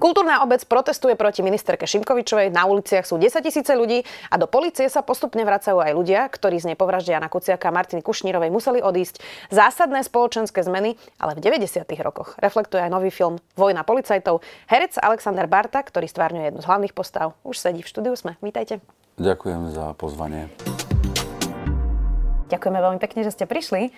Kultúrna obec protestuje proti ministerke Šimkovičovej, na uliciach sú 10 tisíce ľudí a do policie sa postupne vracajú aj ľudia, ktorí z nepovraždia Jana Kuciaka a Martiny Kušnírovej museli odísť. Zásadné spoločenské zmeny, ale v 90. rokoch reflektuje aj nový film Vojna policajtov. Herec Alexander Barta, ktorý stvárňuje jednu z hlavných postav, už sedí v štúdiu Sme. Vítajte. Ďakujem za pozvanie. Ďakujeme veľmi pekne, že ste prišli.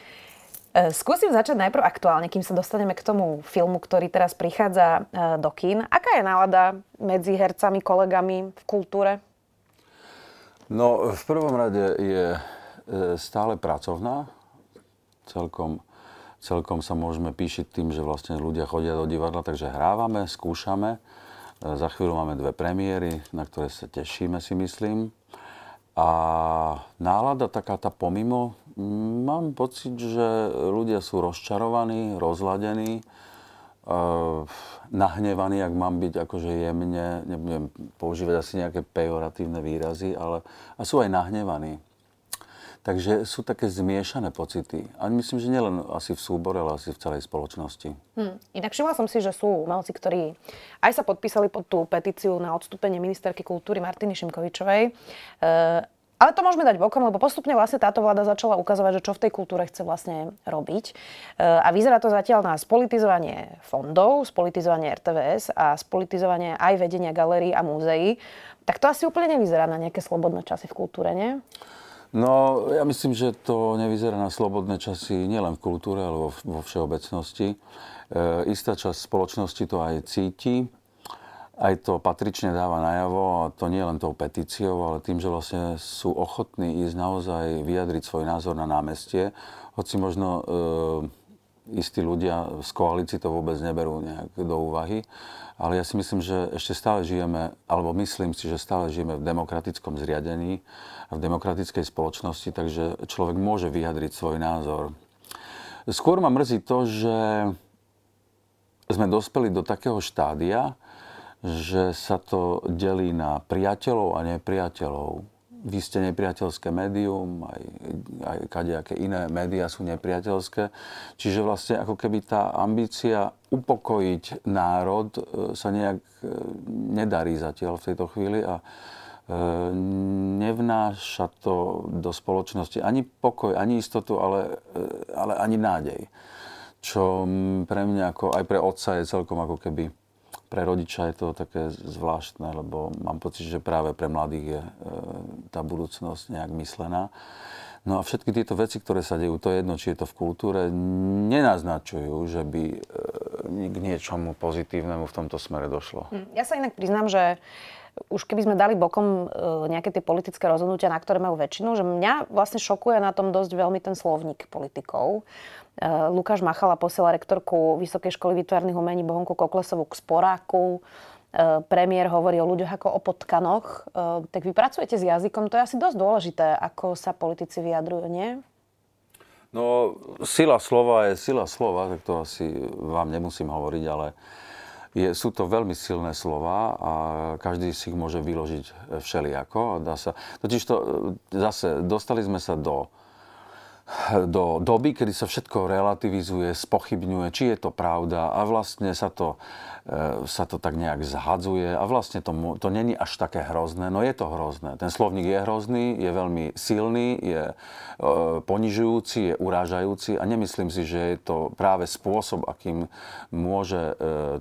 E, skúsim začať najprv aktuálne, kým sa dostaneme k tomu filmu, ktorý teraz prichádza e, do kín. Aká je nálada medzi hercami, kolegami v kultúre? No, v prvom rade je e, stále pracovná. Celkom, celkom sa môžeme píšiť tým, že vlastne ľudia chodia do divadla, takže hrávame, skúšame. Za chvíľu máme dve premiéry, na ktoré sa tešíme, si myslím. A nálada taká tá pomimo, Mám pocit, že ľudia sú rozčarovaní, rozladení, uh, nahnevaní, ak mám byť akože jemne, nebudem používať asi nejaké pejoratívne výrazy, ale a sú aj nahnevaní. Takže sú také zmiešané pocity. A myslím, že nielen asi v súbore, ale asi v celej spoločnosti. Hmm. Inak všimla som si, že sú umelci, ktorí aj sa podpísali pod tú petíciu na odstúpenie ministerky kultúry Martiny Šimkovičovej. E, ale to môžeme dať bokom, lebo postupne vlastne táto vláda začala ukazovať, že čo v tej kultúre chce vlastne robiť. E, a vyzerá to zatiaľ na spolitizovanie fondov, spolitizovanie RTVS a spolitizovanie aj vedenia galérií a múzeí. Tak to asi úplne nevyzerá na nejaké slobodné časy v kultúre, nie? No, ja myslím, že to nevyzerá na slobodné časy nielen v kultúre, ale vo, vo všeobecnosti. E, istá časť spoločnosti to aj cíti aj to patrične dáva najavo, a to nie len tou petíciou, ale tým, že vlastne sú ochotní ísť naozaj vyjadriť svoj názor na námestie, hoci možno e, istí ľudia z koalícii to vôbec neberú nejak do úvahy. Ale ja si myslím, že ešte stále žijeme, alebo myslím si, že stále žijeme v demokratickom zriadení a v demokratickej spoločnosti, takže človek môže vyjadriť svoj názor. Skôr ma mrzí to, že sme dospeli do takého štádia, že sa to delí na priateľov a nepriateľov. Vy ste nepriateľské médium, aj, aj kadejaké iné médiá sú nepriateľské. Čiže vlastne ako keby tá ambícia upokojiť národ e, sa nejak e, nedarí zatiaľ v tejto chvíli a e, nevnáša to do spoločnosti ani pokoj, ani istotu, ale, ale ani nádej. Čo pre mňa ako, aj pre otca je celkom ako keby pre rodiča je to také zvláštne, lebo mám pocit, že práve pre mladých je e, tá budúcnosť nejak myslená. No a všetky tieto veci, ktoré sa dejú, to je jedno, či je to v kultúre, nenaznačujú, že by e, k niečomu pozitívnemu v tomto smere došlo. Hm, ja sa inak priznám, že už keby sme dali bokom e, nejaké tie politické rozhodnutia, na ktoré majú väčšinu, že mňa vlastne šokuje na tom dosť veľmi ten slovník politikov. Eh, Lukáš Machala posiela rektorku Vysokej školy výtvarných umení Bohonku Koklesovu k sporáku. Eh, premiér hovorí o ľuďoch ako o potkanoch. Eh, tak vy pracujete s jazykom, to je asi dosť dôležité, ako sa politici vyjadrujú, nie? No, sila slova je sila slova, tak to asi vám nemusím hovoriť, ale je, sú to veľmi silné slova a každý si ich môže vyložiť všelijako. Dá sa, totiž to zase dostali sme sa do do doby, kedy sa všetko relativizuje, spochybňuje, či je to pravda a vlastne sa to, e, sa to tak nejak zhadzuje a vlastne to, to není až také hrozné, no je to hrozné. Ten slovník je hrozný, je veľmi silný, je e, ponižujúci, je urážajúci a nemyslím si, že je to práve spôsob, akým môže e,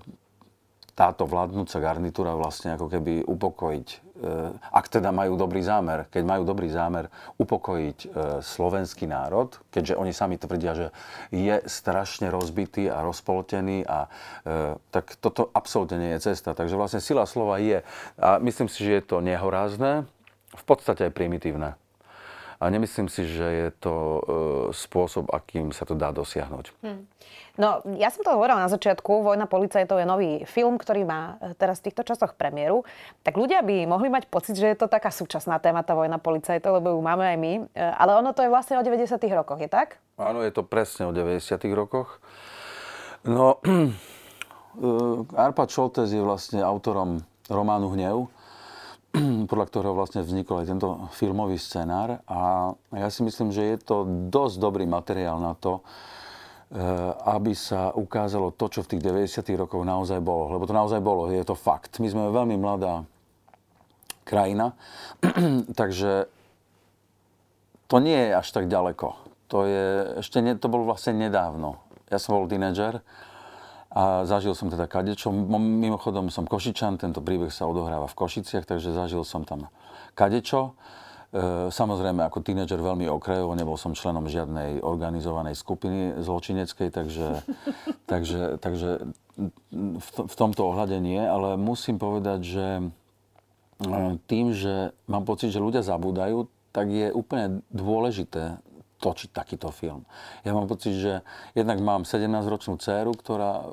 táto vládnúca garnitúra vlastne ako keby upokojiť ak teda majú dobrý zámer, keď majú dobrý zámer upokojiť eh, slovenský národ, keďže oni sami tvrdia, že je strašne rozbitý a rozpoltený a eh, tak toto absolútne nie je cesta. Takže vlastne sila slova je a myslím si, že je to nehorázne, v podstate aj primitívne. A nemyslím si, že je to e, spôsob, akým sa to dá dosiahnuť. Hmm. No, ja som to hovorila na začiatku. Vojna policajtov je nový film, ktorý má e, teraz v týchto časoch premiéru. Tak ľudia by mohli mať pocit, že je to taká súčasná téma, tá vojna policajtov, lebo ju máme aj my. E, ale ono to je vlastne o 90. rokoch, je tak? Áno, je to presne o 90. rokoch. No, Arpad Šoltes je vlastne autorom románu Hnev, podľa ktorého vlastne vznikol aj tento filmový scenár. A ja si myslím, že je to dosť dobrý materiál na to, eh, aby sa ukázalo to, čo v tých 90. rokoch naozaj bolo. Lebo to naozaj bolo, je to fakt. My sme veľmi mladá krajina, takže to nie je až tak ďaleko. To, je, ešte ne, to bolo vlastne nedávno. Ja som bol tínedžer a zažil som teda kadečo. Mimochodom som Košičan, tento príbeh sa odohráva v Košiciach, takže zažil som tam kadečo. E, samozrejme, ako tínedžer veľmi okrajovo, nebol som členom žiadnej organizovanej skupiny zločineckej, takže, takže, takže v, v tomto ohľade nie, ale musím povedať, že e, tým, že mám pocit, že ľudia zabúdajú, tak je úplne dôležité točiť takýto film. Ja mám pocit, že jednak mám 17-ročnú dceru, ktorá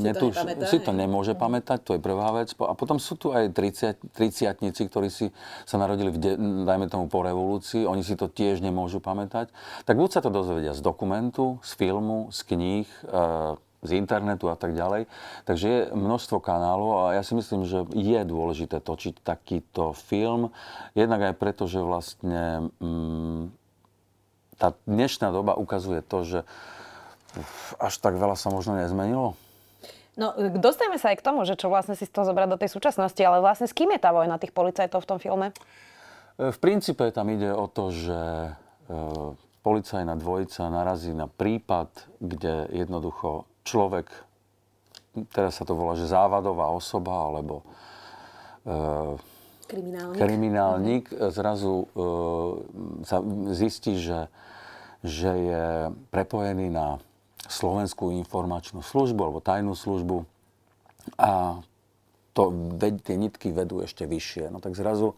si, netuž, to, si to nemôže pamätať, to je prvá vec. A potom sú tu aj 30, 30 ktorí si sa narodili, v de, dajme tomu po revolúcii, oni si to tiež nemôžu pamätať. Tak buď sa to dozvedia z dokumentu, z filmu, z kníh, e, z internetu a tak ďalej. Takže je množstvo kanálov a ja si myslím, že je dôležité točiť takýto film. Jednak aj preto, že vlastne mm, tá dnešná doba ukazuje to, že až tak veľa sa možno nezmenilo. No, dostaneme sa aj k tomu, že čo vlastne si z toho zobrať do tej súčasnosti, ale vlastne s kým je tá vojna tých policajtov v tom filme? V princípe tam ide o to, že e, policajná dvojica narazí na prípad, kde jednoducho človek, teraz sa to volá, že závadová osoba, alebo e, kriminálnik, kriminálnik zrazu e, sa zistí, že že je prepojený na Slovenskú informačnú službu alebo tajnú službu a to, tie nitky vedú ešte vyššie. No tak zrazu,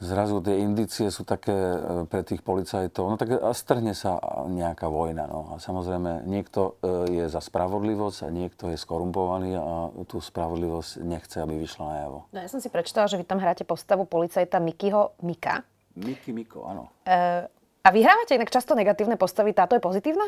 zrazu tie indície sú také e, pre tých policajtov, no tak strhne sa nejaká vojna. No. A samozrejme, niekto e, je za spravodlivosť a niekto je skorumpovaný a tú spravodlivosť nechce, aby vyšla najavo. No ja som si prečítala, že vy tam hráte postavu policajta Mikyho Mika. Miky Miko, áno. E, a vyhrávate inak často negatívne postavy, táto je pozitívna?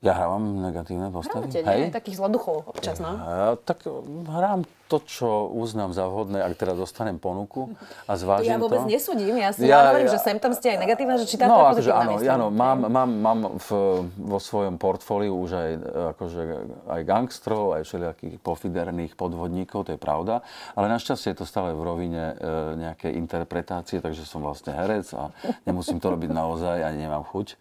Ja hrávam negatívne postavy. Hrávate, Hej? takých zloduchov občas, no? Ja, tak hrám to, čo uznám za vhodné, ak teda dostanem ponuku a zvážim to. Ja vôbec to. nesúdim, ja si ja, hovorím, ja, že sem tam ste aj negatívne, že táto no, je akože áno, áno, mám, mám, mám v, vo svojom portfóliu už aj, akože, aj gangstrov, aj všelijakých pofiderných podvodníkov, to je pravda, ale našťastie je to stále v rovine e, nejakej interpretácie, takže som vlastne herec a nemusím to robiť naozaj, ani nemám chuť.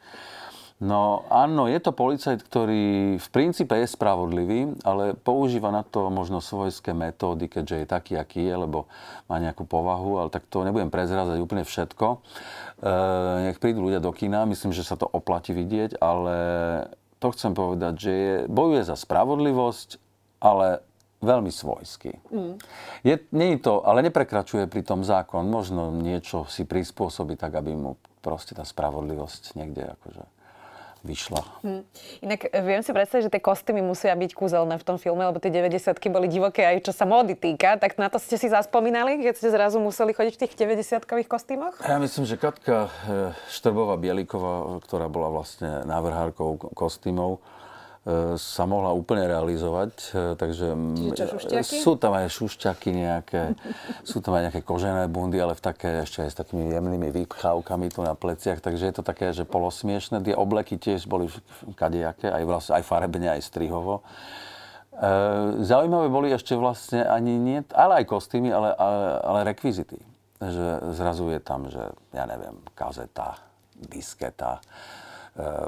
No áno, je to policajt, ktorý v princípe je spravodlivý, ale používa na to možno svojské metódy, keďže je taký, aký je, lebo má nejakú povahu, ale tak to nebudem prezrázať úplne všetko. E, nech prídu ľudia do kina, myslím, že sa to oplatí vidieť, ale to chcem povedať, že je, bojuje za spravodlivosť, ale veľmi svojský. Mm. Je, nie je to, ale neprekračuje pri tom zákon. Možno niečo si prispôsobí tak, aby mu proste tá spravodlivosť niekde akože vyšla. Hm. Inak e, viem si predstaviť, že tie kostýmy musia byť kúzelné v tom filme, lebo tie 90 boli divoké aj čo sa módy týka. Tak na to ste si zaspomínali, keď ste zrazu museli chodiť v tých 90-kových kostýmoch? Ja myslím, že Katka e, Štrbová Bieliková, ktorá bola vlastne návrhárkou kostýmov, E, sa mohla úplne realizovať. E, takže sú tam aj šušťaky nejaké, sú tam aj nejaké kožené bundy, ale v také ešte aj s takými jemnými vypchávkami tu na pleciach, takže je to také, že polosmiešne. Tie obleky tiež boli kadejaké, aj, vlastne, aj farebne, aj strihovo. E, zaujímavé boli ešte vlastne ani nie, ale aj kostýmy, ale, ale, ale rekvizity. Že zrazu je tam, že ja neviem, kazeta, disketa, e,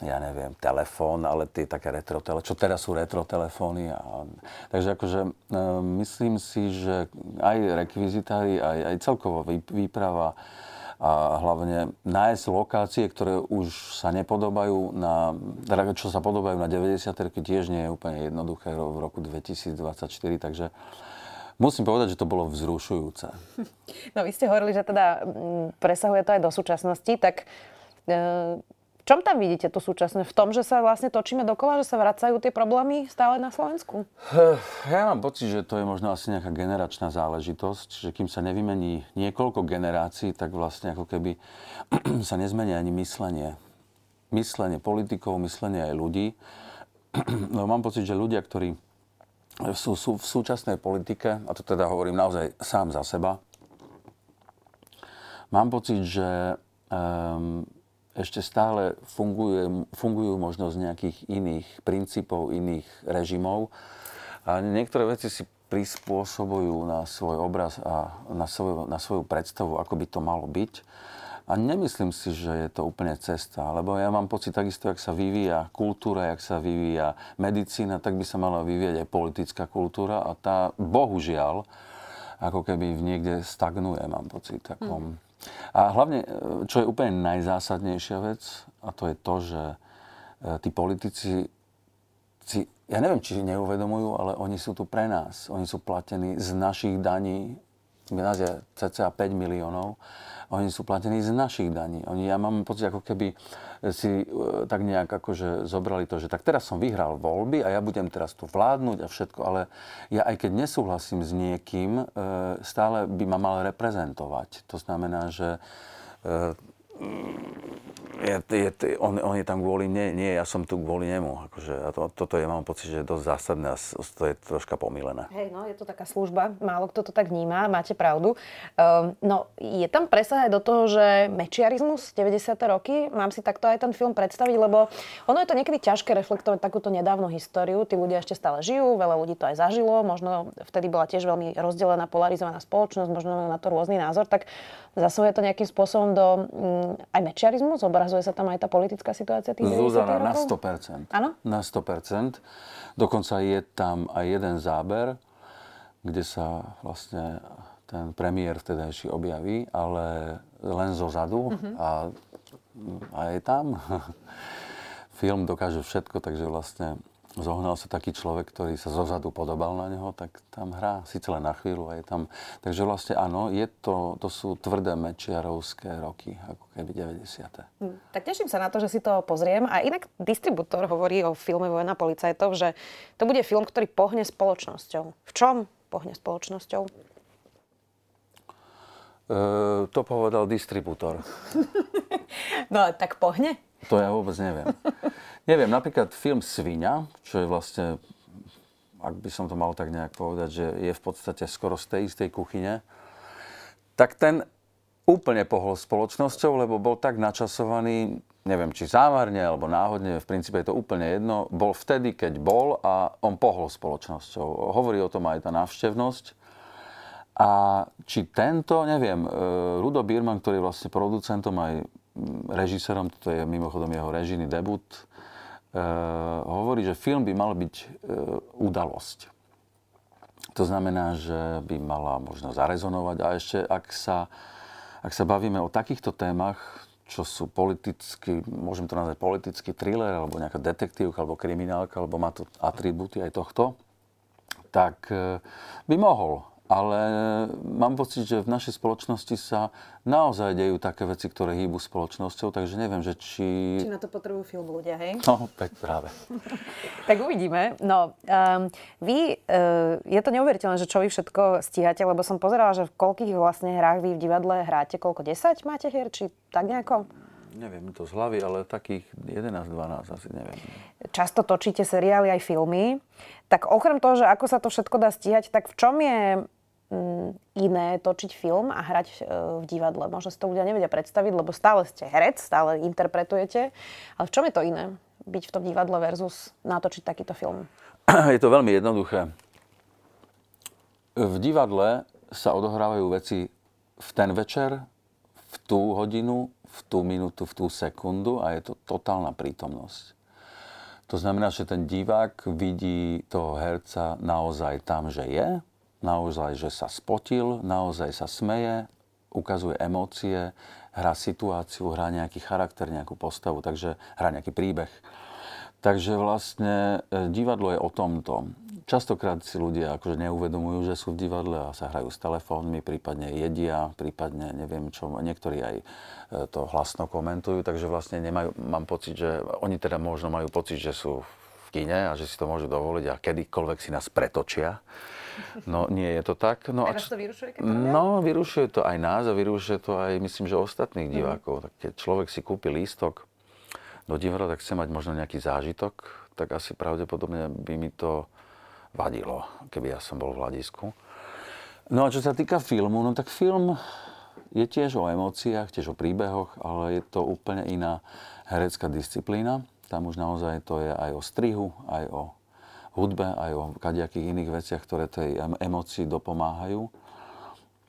ja neviem, telefón, ale tie také retro telefóny, čo teraz sú retro telefóny. A, takže akože e, myslím si, že aj rekvizitári, aj, aj celkovo výprava a hlavne nájsť lokácie, ktoré už sa nepodobajú na, teda čo sa podobajú na 90 tiež nie je úplne jednoduché v roku 2024, takže Musím povedať, že to bolo vzrušujúce. No vy ste hovorili, že teda presahuje to aj do súčasnosti, tak e, čom tam vidíte tú súčasné? V tom, že sa vlastne točíme dokola, že sa vracajú tie problémy stále na Slovensku? Ja mám pocit, že to je možno asi nejaká generačná záležitosť, že kým sa nevymení niekoľko generácií, tak vlastne ako keby sa nezmenia ani myslenie. Myslenie politikov, myslenie aj ľudí. No, mám pocit, že ľudia, ktorí sú, sú v súčasnej politike, a to teda hovorím naozaj sám za seba, mám pocit, že um, ešte stále funguje, fungujú možno z nejakých iných princípov, iných režimov. A niektoré veci si prispôsobujú na svoj obraz a na svoju, na svoju predstavu, ako by to malo byť. A nemyslím si, že je to úplne cesta, lebo ja mám pocit takisto, jak sa vyvíja kultúra, jak sa vyvíja medicína, tak by sa mala vyvíjať aj politická kultúra a tá bohužiaľ ako keby niekde stagnuje, mám pocit. Takom. Mm. A hlavne, čo je úplne najzásadnejšia vec, a to je to, že e, tí politici si, ja neviem, či neuvedomujú, ale oni sú tu pre nás. Oni sú platení z našich daní, je cca 5 miliónov oni sú platení z našich daní. Oni, ja mám pocit, ako keby si e, tak nejak akože zobrali to, že tak teraz som vyhral voľby a ja budem teraz tu vládnuť a všetko, ale ja aj keď nesúhlasím s niekým, e, stále by ma mal reprezentovať. To znamená, že e, je, je, on, on je tam kvôli nie, nie, ja som tu kvôli nemu. Akože, a to, toto je, mám pocit, že je dosť zásadné a to je troška pomílené. Hej, no, je to taká služba, málo kto to tak vníma, máte pravdu. Um, no, je tam presah aj do toho, že mečiarizmus 90. roky, mám si takto aj ten film predstaviť, lebo ono je to niekedy ťažké reflektovať takúto nedávnu históriu. Tí ľudia ešte stále žijú, veľa ľudí to aj zažilo, možno vtedy bola tiež veľmi rozdelená, polarizovaná spoločnosť, možno na to rôzny názor, tak zasahuje to nejakým spôsobom do um, aj mečiarizmus, obraz Ukazuje sa tam aj tá politická situácia tých Zuzana, na 100%. Áno? Na 100%. Dokonca je tam aj jeden záber, kde sa vlastne ten premiér vtedajší objaví, ale len zo zadu uh-huh. a, a je tam. Film dokáže všetko, takže vlastne zohnal sa taký človek, ktorý sa zozadu podobal na neho, tak tam hrá, síce len na chvíľu a je tam. Takže vlastne áno, je to, to sú tvrdé mečiarovské roky, ako keby 90. Hm, tak teším sa na to, že si to pozriem. A inak distribútor hovorí o filme Vojna policajtov, že to bude film, ktorý pohne spoločnosťou. V čom pohne spoločnosťou? E, to povedal distribútor. no, tak pohne? To ja vôbec neviem. neviem, napríklad film Svinia, čo je vlastne, ak by som to mal tak nejak povedať, že je v podstate skoro z tej istej kuchyne, tak ten úplne pohol spoločnosťou, lebo bol tak načasovaný, neviem, či zámarne alebo náhodne, v princípe je to úplne jedno, bol vtedy, keď bol a on pohol spoločnosťou. Hovorí o tom aj tá návštevnosť. A či tento, neviem, e, Rudo Birman, ktorý je vlastne producentom aj režisérom, toto je mimochodom jeho režijný debut, hovorí, že film by mal byť e, udalosť. To znamená, že by mala možno zarezonovať a ešte ak sa, ak sa bavíme o takýchto témach, čo sú politicky, môžem to nazvať politický thriller, alebo nejaká detektívka, alebo kriminálka, alebo má to atribúty aj tohto, tak e, by mohol ale mám pocit, že v našej spoločnosti sa naozaj dejú také veci, ktoré hýbu spoločnosťou, takže neviem, že či... Či na to potrebujú film ľudia, hej? No, tak práve. tak uvidíme. No, um, vy, uh, je to neuveriteľné, že čo vy všetko stíhate, lebo som pozerala, že v koľkých vlastne hrách vy v divadle hráte, koľko, 10 máte hier, či tak nejako? Neviem to z hlavy, ale takých 11-12 asi neviem. Často točíte seriály aj filmy. Tak okrem toho, že ako sa to všetko dá stíhať, tak v čom je iné točiť film a hrať e, v divadle. Možno si to ľudia nevedia predstaviť, lebo stále ste herec, stále interpretujete. Ale v čom je to iné? Byť v tom divadle versus natočiť takýto film? Je to veľmi jednoduché. V divadle sa odohrávajú veci v ten večer, v tú hodinu, v tú minútu, v tú sekundu a je to totálna prítomnosť. To znamená, že ten divák vidí toho herca naozaj tam, že je, naozaj, že sa spotil, naozaj sa smeje, ukazuje emócie, hrá situáciu, hrá nejaký charakter, nejakú postavu, takže hrá nejaký príbeh. Takže vlastne e, divadlo je o tomto. Častokrát si ľudia akože neuvedomujú, že sú v divadle a sa hrajú s telefónmi, prípadne jedia, prípadne neviem čo, niektorí aj e, to hlasno komentujú, takže vlastne nemajú, mám pocit, že oni teda možno majú pocit, že sú v kine a že si to môžu dovoliť a kedykoľvek si nás pretočia. No nie je to tak. No, a čo... to vyrušuje, keď No, vyrušuje to aj nás a vyrušuje to aj, myslím, že ostatných mm. divákov. Tak keď človek si kúpi lístok do divadla, tak chce mať možno nejaký zážitok, tak asi pravdepodobne by mi to vadilo, keby ja som bol v hľadisku. No a čo sa týka filmu, no tak film je tiež o emóciách, tiež o príbehoch, ale je to úplne iná herecká disciplína. Tam už naozaj to je aj o strihu, aj o hudbe, aj o kadejakých iných veciach, ktoré tej emócii dopomáhajú.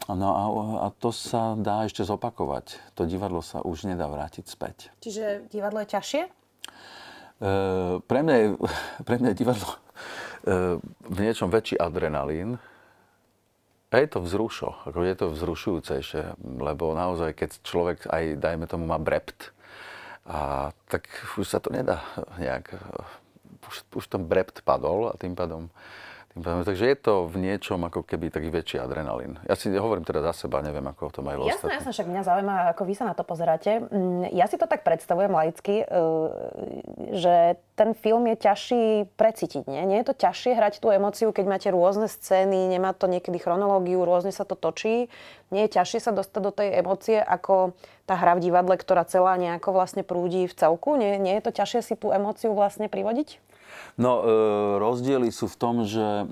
No a, a to sa dá ešte zopakovať. To divadlo sa už nedá vrátiť späť. Čiže divadlo je ťažšie? E, pre, mňa je, pre mňa je divadlo e, v niečom väčší adrenalín, a je to vzrušo, ako je to vzrušujúcejšie, lebo naozaj, keď človek aj, dajme tomu, má brept, a tak už sa to nedá nejak, už, už ten brept padol a tým pádom tým pádom, takže je to v niečom ako keby taký väčší adrenalín. Ja si hovorím teda za seba, neviem, ako to majú jasné, ostatní. Jasné, však mňa zaujíma, ako vy sa na to pozeráte. Mm, ja si to tak predstavujem laicky, e, že ten film je ťažší precítiť, nie? Nie je to ťažšie hrať tú emociu, keď máte rôzne scény, nemá to niekedy chronológiu, rôzne sa to točí. Nie je ťažšie sa dostať do tej emócie, ako tá hra v divadle, ktorá celá nejako vlastne prúdi v celku? Nie, nie je to ťažšie si tú emóciu vlastne privodiť? No, e, rozdiely sú v tom, že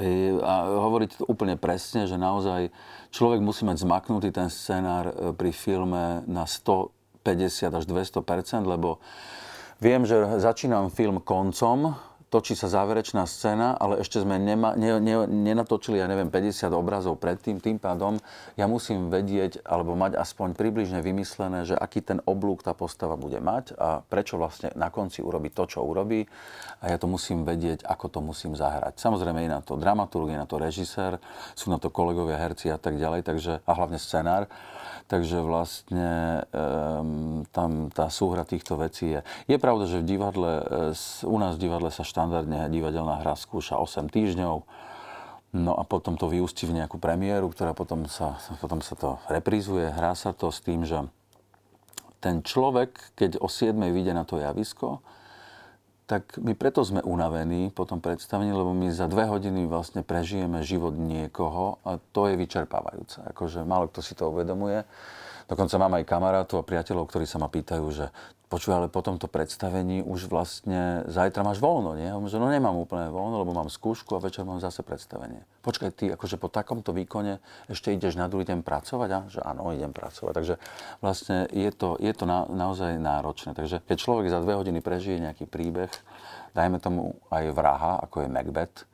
e, a hovoríte to úplne presne, že naozaj človek musí mať zmaknutý ten scenár e, pri filme na 150 až 200 lebo viem, že začínam film koncom, točí sa záverečná scéna, ale ešte sme nema, ne, ne, nenatočili, ja neviem, 50 obrazov predtým. Tým pádom ja musím vedieť, alebo mať aspoň približne vymyslené, že aký ten oblúk tá postava bude mať a prečo vlastne na konci urobí to, čo urobí. A ja to musím vedieť, ako to musím zahrať. Samozrejme je na to dramaturg, je na to režisér, sú na to kolegovia, herci a tak ďalej, takže, a hlavne scenár. Takže vlastne um, tam tá súhra týchto vecí je. Je pravda, že v divadle, e, u nás v divadle sa štandardne divadelná hra skúša 8 týždňov. No a potom to vyústi v nejakú premiéru, ktorá potom sa, potom sa to reprízuje. Hrá sa to s tým, že ten človek, keď o 7 vyjde na to javisko, tak my preto sme unavení po tom predstavení, lebo my za dve hodiny vlastne prežijeme život niekoho a to je vyčerpávajúce. Akože málo kto si to uvedomuje. Dokonca mám aj kamarátov a priateľov, ktorí sa ma pýtajú, že počuj, ale po tomto predstavení už vlastne zajtra máš voľno, nie? A že no nemám úplne voľno, lebo mám skúšku a večer mám zase predstavenie. Počkaj, ty akože po takomto výkone ešte ideš na druhý deň pracovať? A? Že áno, idem pracovať. Takže vlastne je to, je to na, naozaj náročné. Takže keď človek za dve hodiny prežije nejaký príbeh, dajme tomu aj vraha, ako je Macbeth,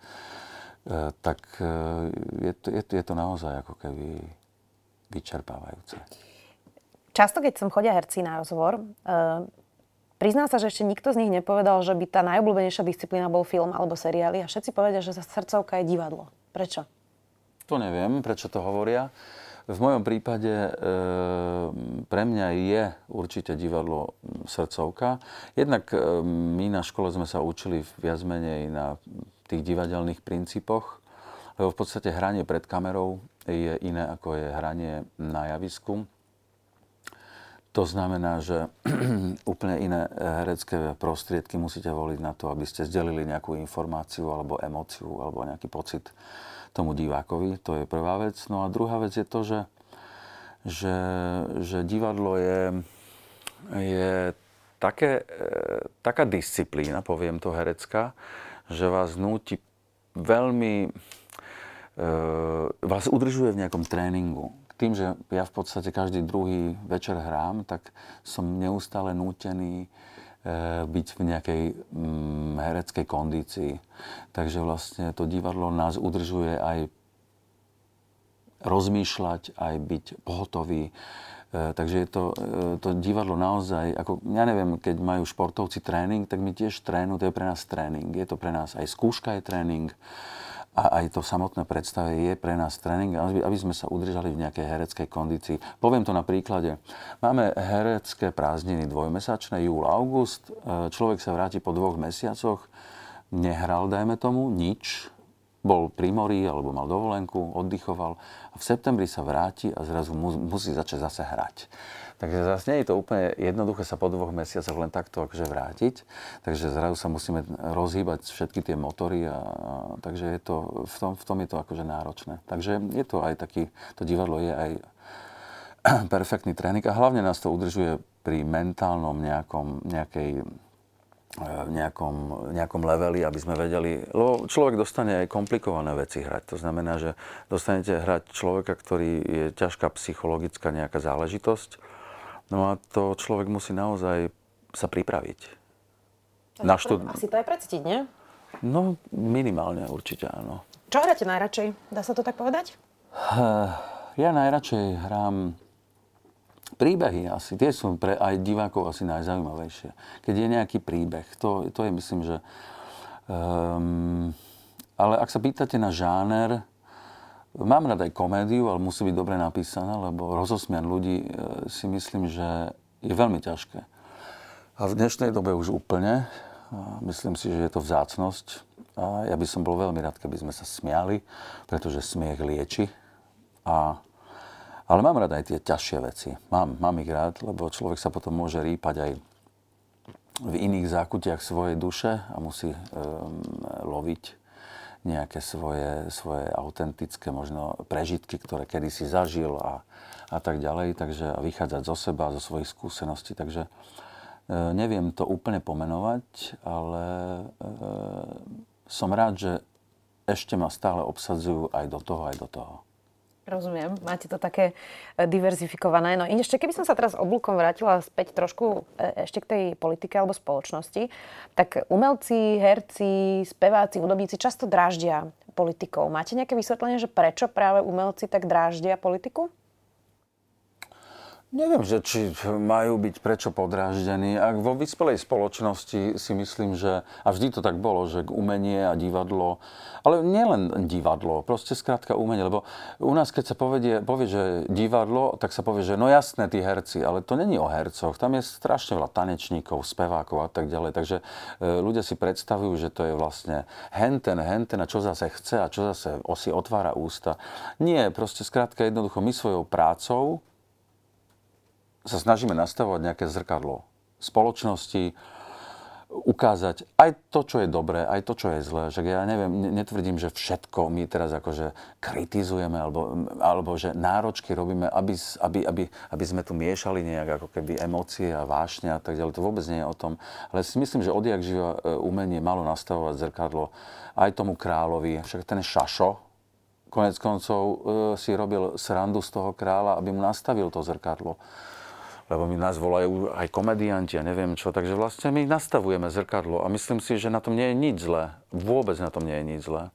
eh, tak eh, je to, je, je to naozaj ako keby vyčerpávajúce. Často, keď som chodia herci na rozhovor, uh, prizná sa, že ešte nikto z nich nepovedal, že by tá najobľúbenejšia disciplína bol film alebo seriály a všetci povedia, že srdcovka je divadlo. Prečo? To neviem, prečo to hovoria. V mojom prípade e, pre mňa je určite divadlo srdcovka. Jednak e, my na škole sme sa učili viac menej na tých divadelných princípoch, lebo v podstate hranie pred kamerou je iné ako je hranie na javisku. To znamená, že úplne iné eh, herecké prostriedky musíte voliť na to, aby ste zdelili nejakú informáciu alebo emóciu alebo nejaký pocit tomu divákovi. To je prvá vec. No a druhá vec je to, že, že, že divadlo je, je také, e, taká disciplína, poviem to herecká, že vás núti veľmi, e, vás udržuje v nejakom tréningu tým, že ja v podstate každý druhý večer hrám, tak som neustále nútený e, byť v nejakej mm, hereckej kondícii. Takže vlastne to divadlo nás udržuje aj rozmýšľať, aj byť pohotový. E, takže je to, e, to divadlo naozaj, ako, ja neviem, keď majú športovci tréning, tak my tiež trénu, to je pre nás tréning. Je to pre nás aj skúška je tréning a aj to samotné predstave je pre nás tréning, aby sme sa udržali v nejakej hereckej kondícii. Poviem to na príklade. Máme herecké prázdniny dvojmesačné, júl, august. E, človek sa vráti po dvoch mesiacoch, nehral, dajme tomu, nič, bol pri mori alebo mal dovolenku, oddychoval a v septembri sa vráti a zrazu musí začať zase hrať. Takže zase nie je to úplne jednoduché sa po dvoch mesiacoch len takto akože vrátiť. Takže zrazu sa musíme rozhýbať všetky tie motory a, a takže je to, v, tom, v tom je to akože náročné. Takže je to aj taký, to divadlo je aj perfektný tréning a hlavne nás to udržuje pri mentálnom nejakom, nejakej v nejakom, nejakom leveli, aby sme vedeli, lebo človek dostane aj komplikované veci hrať. To znamená, že dostanete hrať človeka, ktorý je ťažká psychologická nejaká záležitosť. No a to človek musí naozaj sa pripraviť. Na štud... Asi to aj predstiť, nie? No, minimálne určite áno. Čo hráte najradšej? Dá sa to tak povedať? Ja najradšej hrám príbehy asi, tie sú pre aj divákov asi najzaujímavejšie. Keď je nejaký príbeh, to, to je myslím, že... Um, ale ak sa pýtate na žáner, mám rád aj komédiu, ale musí byť dobre napísaná, lebo rozosmiať ľudí e, si myslím, že je veľmi ťažké. A v dnešnej dobe už úplne. Myslím si, že je to vzácnosť. A ja by som bol veľmi rád, keby sme sa smiali, pretože smiech lieči. A ale mám rád aj tie ťažšie veci. Mám, mám ich rád, lebo človek sa potom môže rýpať aj v iných zákutiach svojej duše a musí um, loviť nejaké svoje, svoje autentické možno prežitky, ktoré kedysi zažil a, a tak ďalej. Takže vychádzať zo seba, zo svojich skúseností. Takže e, neviem to úplne pomenovať, ale e, som rád, že ešte ma stále obsadzujú aj do toho, aj do toho. Rozumiem, máte to také e, diverzifikované. No ešte, keby som sa teraz oblúkom vrátila späť trošku e, ešte k tej politike alebo spoločnosti, tak umelci, herci, speváci, hudobníci často dráždia politikov. Máte nejaké vysvetlenie, že prečo práve umelci tak dráždia politiku? Neviem, že či majú byť prečo podráždení. Ak vo vyspelej spoločnosti si myslím, že, a vždy to tak bolo, že umenie a divadlo, ale nielen divadlo, proste skrátka umenie, lebo u nás, keď sa povedie, povie, že divadlo, tak sa povie, že no jasné, tí herci, ale to není o hercoch, tam je strašne veľa tanečníkov, spevákov a tak ďalej, takže e, ľudia si predstavujú, že to je vlastne henten, henten a čo zase chce a čo zase si otvára ústa. Nie, proste skrátka jednoducho my svojou prácou sa snažíme nastavovať nejaké zrkadlo spoločnosti, ukázať aj to, čo je dobré, aj to, čo je zlé. Že ja neviem, netvrdím, že všetko my teraz akože kritizujeme, alebo, alebo že náročky robíme, aby, aby, aby, aby sme tu miešali nejak ako keby emócie a vášne a tak ďalej. To vôbec nie je o tom. Ale si myslím, že odjak živa e, umenie malo nastavovať zrkadlo aj tomu kráľovi. Však ten šašo, konec koncov e, si robil srandu z toho kráľa, aby mu nastavil to zrkadlo lebo my nás volajú aj komedianti a neviem čo, takže vlastne my nastavujeme zrkadlo a myslím si, že na tom nie je nič zlé. Vôbec na tom nie je nič zlé.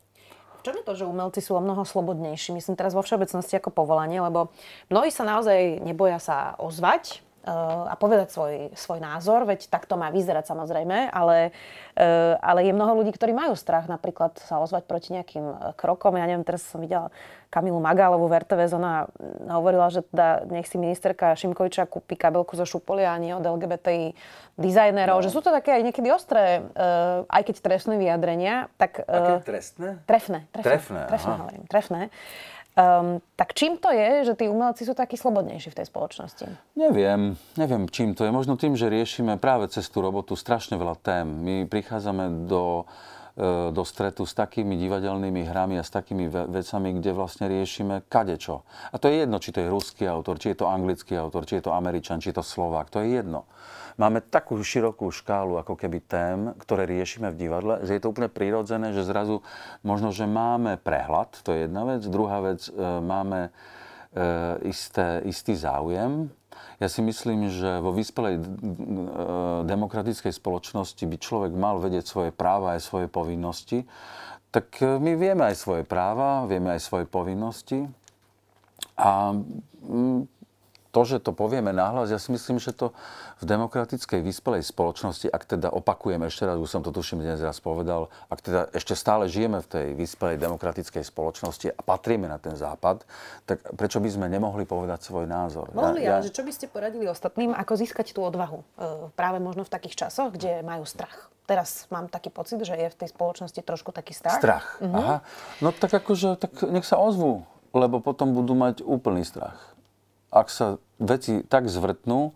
Čo je to, že umelci sú o mnoho slobodnejší? Myslím teraz vo všeobecnosti ako povolanie, lebo mnohí sa naozaj neboja sa ozvať a povedať svoj, svoj názor, veď tak to má vyzerať samozrejme, ale, eh, ale je mnoho ľudí, ktorí majú strach napríklad sa ozvať proti nejakým eh, krokom. Ja neviem, teraz som videla Kamilu Magálovú v RTVS, ona hovorila, že teda nech si ministerka Šimkoviča kúpi kabelku zo Šupolia a nie od LGBTI dizajnerov, no. že sú to také aj niekedy ostré, uh, aj keď trestné vyjadrenia. Tak, Aké trestné? Trefné. Trefné, trefné, trefné hovorím, trefné. Um, tak čím to je, že tí umelci sú takí slobodnejší v tej spoločnosti? Neviem, neviem čím to je. Možno tým, že riešime práve cez tú robotu strašne veľa tém. My prichádzame do, e, do stretu s takými divadelnými hrami a s takými vecami, kde vlastne riešime kadečo. A to je jedno, či to je ruský autor, či je to anglický autor, či je to američan, či je to slovák. To je jedno máme takú širokú škálu ako keby tém, ktoré riešime v divadle, že je to úplne prirodzené, že zrazu možno, že máme prehľad, to je jedna vec. Druhá vec, e, máme e, isté, istý záujem. Ja si myslím, že vo vyspelej e, demokratickej spoločnosti by človek mal vedieť svoje práva aj svoje povinnosti. Tak my vieme aj svoje práva, vieme aj svoje povinnosti. A to, že to povieme nahlas, ja si myslím, že to v demokratickej vyspelej spoločnosti, ak teda opakujem ešte raz, už som to tuším dnes raz povedal, ak teda ešte stále žijeme v tej vyspelej demokratickej spoločnosti a patríme na ten západ, tak prečo by sme nemohli povedať svoj názor? Mohli, ja, ale ja... že čo by ste poradili ostatným, ako získať tú odvahu? E, práve možno v takých časoch, kde majú strach. Teraz mám taký pocit, že je v tej spoločnosti trošku taký strach. Strach, mhm. aha. No tak akože, tak nech sa ozvú, lebo potom budú mať úplný strach. Ak sa veci tak zvrtnú,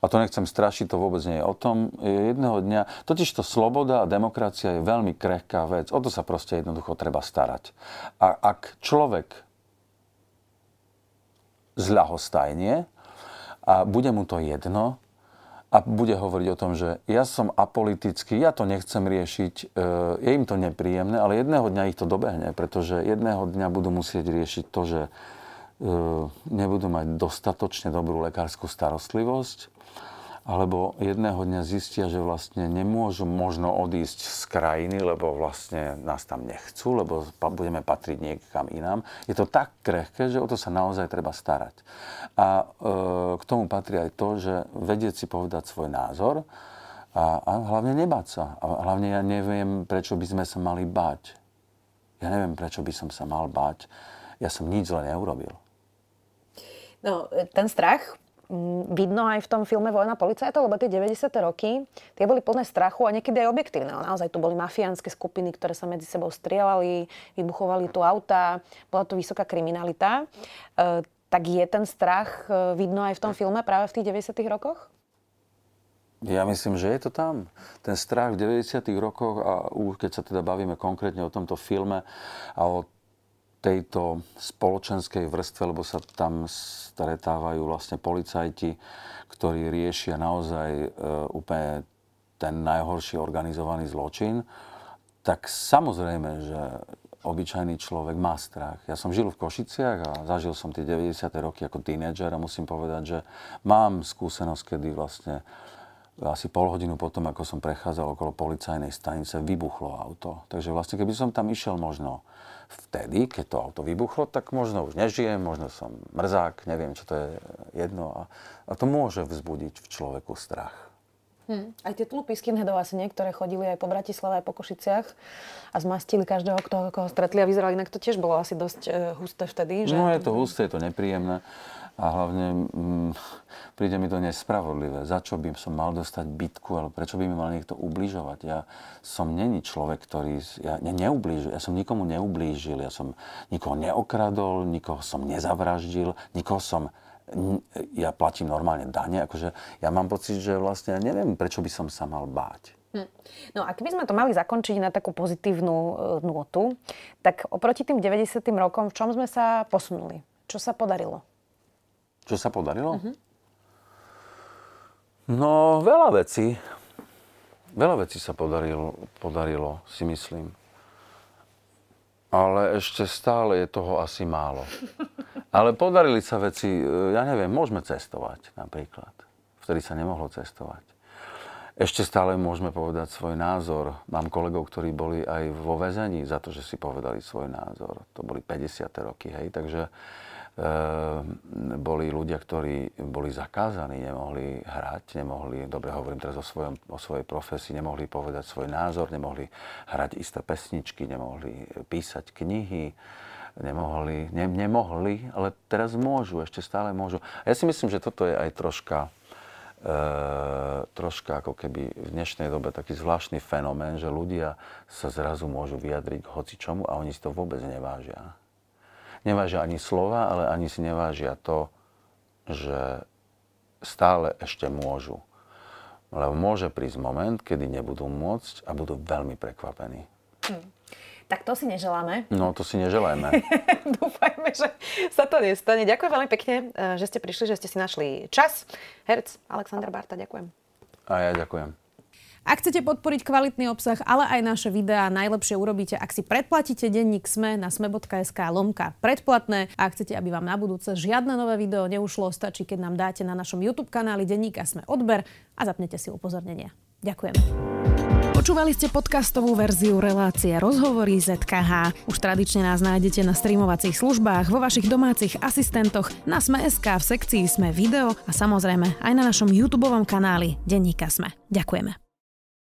a to nechcem strašiť, to vôbec nie je o tom, jedného dňa, totiž to sloboda a demokracia je veľmi krehká vec, o to sa proste jednoducho treba starať. A ak človek zľahostajnie a bude mu to jedno, a bude hovoriť o tom, že ja som apolitický, ja to nechcem riešiť, e, je im to nepríjemné, ale jedného dňa ich to dobehne, pretože jedného dňa budú musieť riešiť to, že nebudú mať dostatočne dobrú lekárskú starostlivosť, alebo jedného dňa zistia, že vlastne nemôžu možno odísť z krajiny, lebo vlastne nás tam nechcú, lebo budeme patriť niekam inám. Je to tak krehké, že o to sa naozaj treba starať. A e, k tomu patrí aj to, že vedieť si povedať svoj názor a, a hlavne nebáť sa. A hlavne ja neviem, prečo by sme sa mali báť. Ja neviem, prečo by som sa mal báť. Ja som nič zle neurobil. No, ten strach vidno aj v tom filme Vojna policajtov, lebo tie 90. roky, tie boli plné strachu a niekedy aj objektívne. Naozaj tu boli mafiánske skupiny, ktoré sa medzi sebou strieľali, vybuchovali tu auta, bola tu vysoká kriminalita. E, tak je ten strach e, vidno aj v tom filme práve v tých 90. rokoch? Ja myslím, že je to tam. Ten strach v 90. rokoch a keď sa teda bavíme konkrétne o tomto filme a o tejto spoločenskej vrstve, lebo sa tam stretávajú vlastne policajti, ktorí riešia naozaj e, úplne ten najhorší organizovaný zločin, tak samozrejme, že obyčajný človek má strach. Ja som žil v Košiciach a zažil som tie 90. roky ako tínedžer a musím povedať, že mám skúsenosť, kedy vlastne asi pol hodinu potom, ako som prechádzal okolo policajnej stanice, vybuchlo auto. Takže vlastne, keby som tam išiel možno vtedy, keď to auto vybuchlo, tak možno už nežijem, možno som mrzák, neviem, čo to je jedno. A, a to môže vzbudiť v človeku strach. Hmm. Aj tie tlupy skinheadov asi niektoré chodili aj po Bratislave, aj po Košiciach a zmastili každého, kto, koho stretli a vyzerali inak to tiež bolo asi dosť uh, husté vtedy. Že? No je to husté, je to nepríjemné a hlavne mm, príde mi to nespravodlivé. Za čo by som mal dostať bitku, alebo prečo by mi mal niekto ubližovať? Ja som není človek, ktorý... Ja ne, neublížil, ja som nikomu neublížil, ja som nikoho neokradol, nikoho som nezavraždil, nikoho som ja platím normálne dane, akože ja mám pocit, že vlastne ja neviem, prečo by som sa mal báť. Hm. No a keby sme to mali zakončiť na takú pozitívnu e, notu, tak oproti tým 90. rokom, v čom sme sa posunuli? Čo sa podarilo? Čo sa podarilo? Uh-huh. No, veľa vecí. Veľa vecí sa podarilo, podarilo, si myslím. Ale ešte stále je toho asi málo. Ale podarili sa veci, ja neviem, môžeme cestovať napríklad. Vtedy sa nemohlo cestovať. Ešte stále môžeme povedať svoj názor. Mám kolegov, ktorí boli aj vo väzení za to, že si povedali svoj názor. To boli 50. roky, hej. Takže boli ľudia, ktorí boli zakázaní, nemohli hrať, nemohli, dobre hovorím teraz o, svojom, o svojej profesii, nemohli povedať svoj názor, nemohli hrať isté pesničky, nemohli písať knihy, nemohli, ne, nemohli, ale teraz môžu, ešte stále môžu. A ja si myslím, že toto je aj troška, e, troška ako keby v dnešnej dobe taký zvláštny fenomén, že ľudia sa zrazu môžu vyjadriť k hocičomu a oni si to vôbec nevážia nevážia ani slova, ale ani si nevážia to, že stále ešte môžu. Lebo môže prísť moment, kedy nebudú môcť a budú veľmi prekvapení. Hm. Tak to si neželáme. No, to si neželáme. Dúfajme, že sa to nestane. Ďakujem veľmi pekne, eh, že ste prišli, že ste si našli čas. Herc Aleksandr Barta, ďakujem. A ja ďakujem. Ak chcete podporiť kvalitný obsah, ale aj naše videá, najlepšie urobíte, ak si predplatíte denník SME na sme.sk lomka predplatné. A ak chcete, aby vám na budúce žiadne nové video neušlo, stačí, keď nám dáte na našom YouTube kanáli denníka SME odber a zapnete si upozornenia. Ďakujem. Počúvali ste podcastovú verziu relácie Rozhovory ZKH. Už tradične nás nájdete na streamovacích službách, vo vašich domácich asistentoch, na Sme.sk, v sekcii Sme video a samozrejme aj na našom YouTube kanáli Denníka Sme. Ďakujeme.